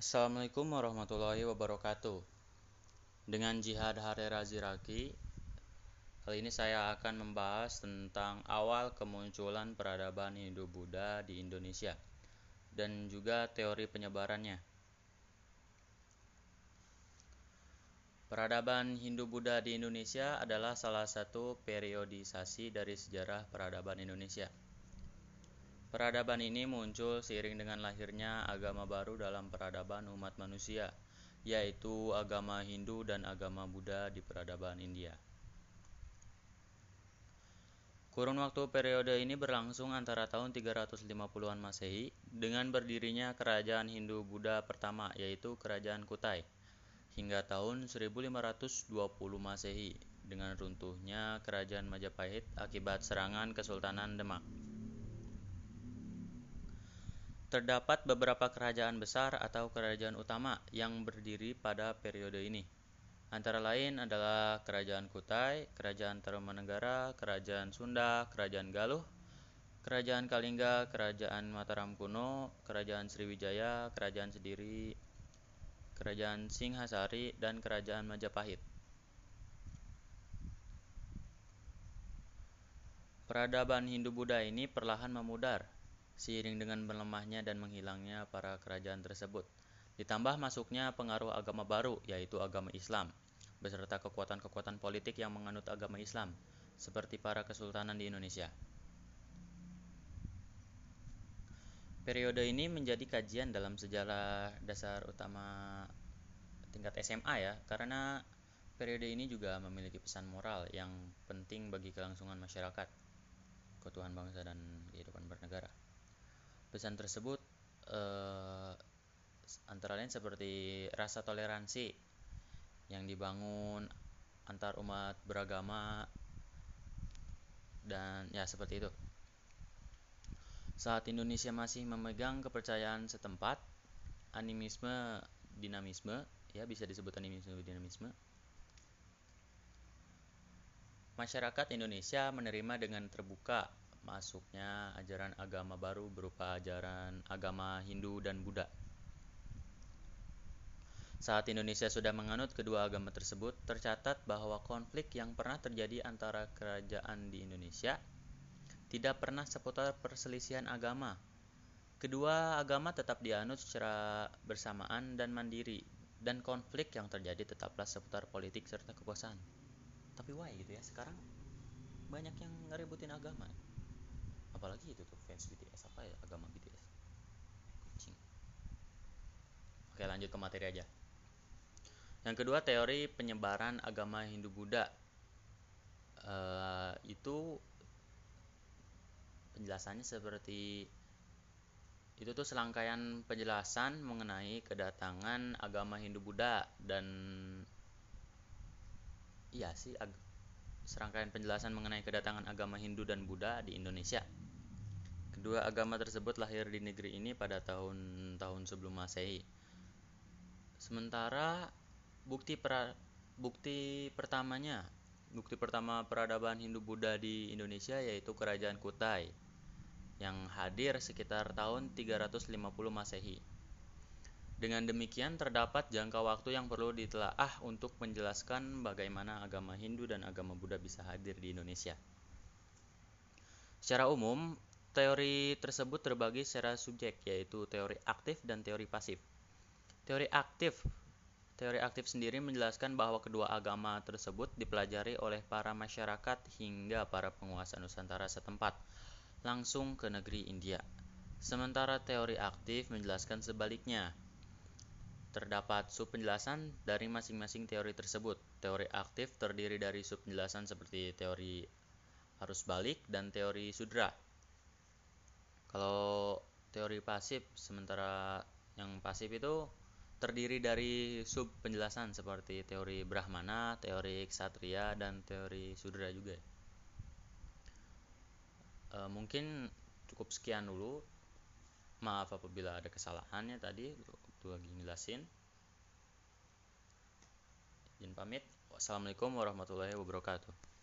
Assalamualaikum warahmatullahi wabarakatuh. Dengan Jihad Harera Ziraki, kali ini saya akan membahas tentang awal kemunculan peradaban Hindu-Buddha di Indonesia dan juga teori penyebarannya. Peradaban Hindu-Buddha di Indonesia adalah salah satu periodisasi dari sejarah peradaban Indonesia. Peradaban ini muncul seiring dengan lahirnya agama baru dalam peradaban umat manusia, yaitu agama Hindu dan agama Buddha di peradaban India. Kurun waktu periode ini berlangsung antara tahun 350-an Masehi dengan berdirinya kerajaan Hindu-Buddha pertama yaitu Kerajaan Kutai hingga tahun 1520 Masehi dengan runtuhnya Kerajaan Majapahit akibat serangan Kesultanan Demak. Terdapat beberapa kerajaan besar atau kerajaan utama yang berdiri pada periode ini. Antara lain adalah Kerajaan Kutai, Kerajaan Tarumanegara, Kerajaan Sunda, Kerajaan Galuh, Kerajaan Kalingga, Kerajaan Mataram Kuno, Kerajaan Sriwijaya, Kerajaan Sediri, Kerajaan Singhasari, dan Kerajaan Majapahit. Peradaban Hindu-Buddha ini perlahan memudar seiring dengan melemahnya dan menghilangnya para kerajaan tersebut. Ditambah masuknya pengaruh agama baru, yaitu agama Islam, beserta kekuatan-kekuatan politik yang menganut agama Islam, seperti para kesultanan di Indonesia. Periode ini menjadi kajian dalam sejarah dasar utama tingkat SMA ya, karena periode ini juga memiliki pesan moral yang penting bagi kelangsungan masyarakat, keutuhan bangsa dan kehidupan bernegara. Pesan tersebut eh, antara lain seperti rasa toleransi yang dibangun antar umat beragama dan ya seperti itu. Saat Indonesia masih memegang kepercayaan setempat, animisme dinamisme ya bisa disebut animisme dinamisme. Masyarakat Indonesia menerima dengan terbuka masuknya ajaran agama baru berupa ajaran agama Hindu dan Buddha. Saat Indonesia sudah menganut kedua agama tersebut, tercatat bahwa konflik yang pernah terjadi antara kerajaan di Indonesia tidak pernah seputar perselisihan agama. Kedua agama tetap dianut secara bersamaan dan mandiri, dan konflik yang terjadi tetaplah seputar politik serta kekuasaan. Tapi why gitu ya, sekarang banyak yang ngeributin agama apalagi itu tuh fans BTS apa ya agama BTS kucing. Oke lanjut ke materi aja. Yang kedua teori penyebaran agama Hindu Buddha uh, itu penjelasannya seperti itu tuh selangkaian penjelasan mengenai kedatangan agama Hindu Buddha dan iya sih serangkaian penjelasan mengenai kedatangan agama Hindu dan Buddha di Indonesia Kedua agama tersebut lahir di negeri ini pada tahun-tahun sebelum Masehi. Sementara bukti pra, bukti pertamanya, bukti pertama peradaban Hindu-Buddha di Indonesia yaitu Kerajaan Kutai yang hadir sekitar tahun 350 Masehi. Dengan demikian terdapat jangka waktu yang perlu ditelaah untuk menjelaskan bagaimana agama Hindu dan agama Buddha bisa hadir di Indonesia. Secara umum, Teori tersebut terbagi secara subjek, yaitu teori aktif dan teori pasif. Teori aktif Teori aktif sendiri menjelaskan bahwa kedua agama tersebut dipelajari oleh para masyarakat hingga para penguasa Nusantara setempat, langsung ke negeri India. Sementara teori aktif menjelaskan sebaliknya. Terdapat subpenjelasan dari masing-masing teori tersebut. Teori aktif terdiri dari subpenjelasan seperti teori arus balik dan teori sudra. Kalau teori pasif, sementara yang pasif itu terdiri dari sub penjelasan seperti teori Brahmana, teori Ksatria, dan teori Sudra juga. E, mungkin cukup sekian dulu. Maaf apabila ada kesalahannya tadi waktu lagi ngelasin. Izin pamit. Wassalamualaikum warahmatullahi wabarakatuh.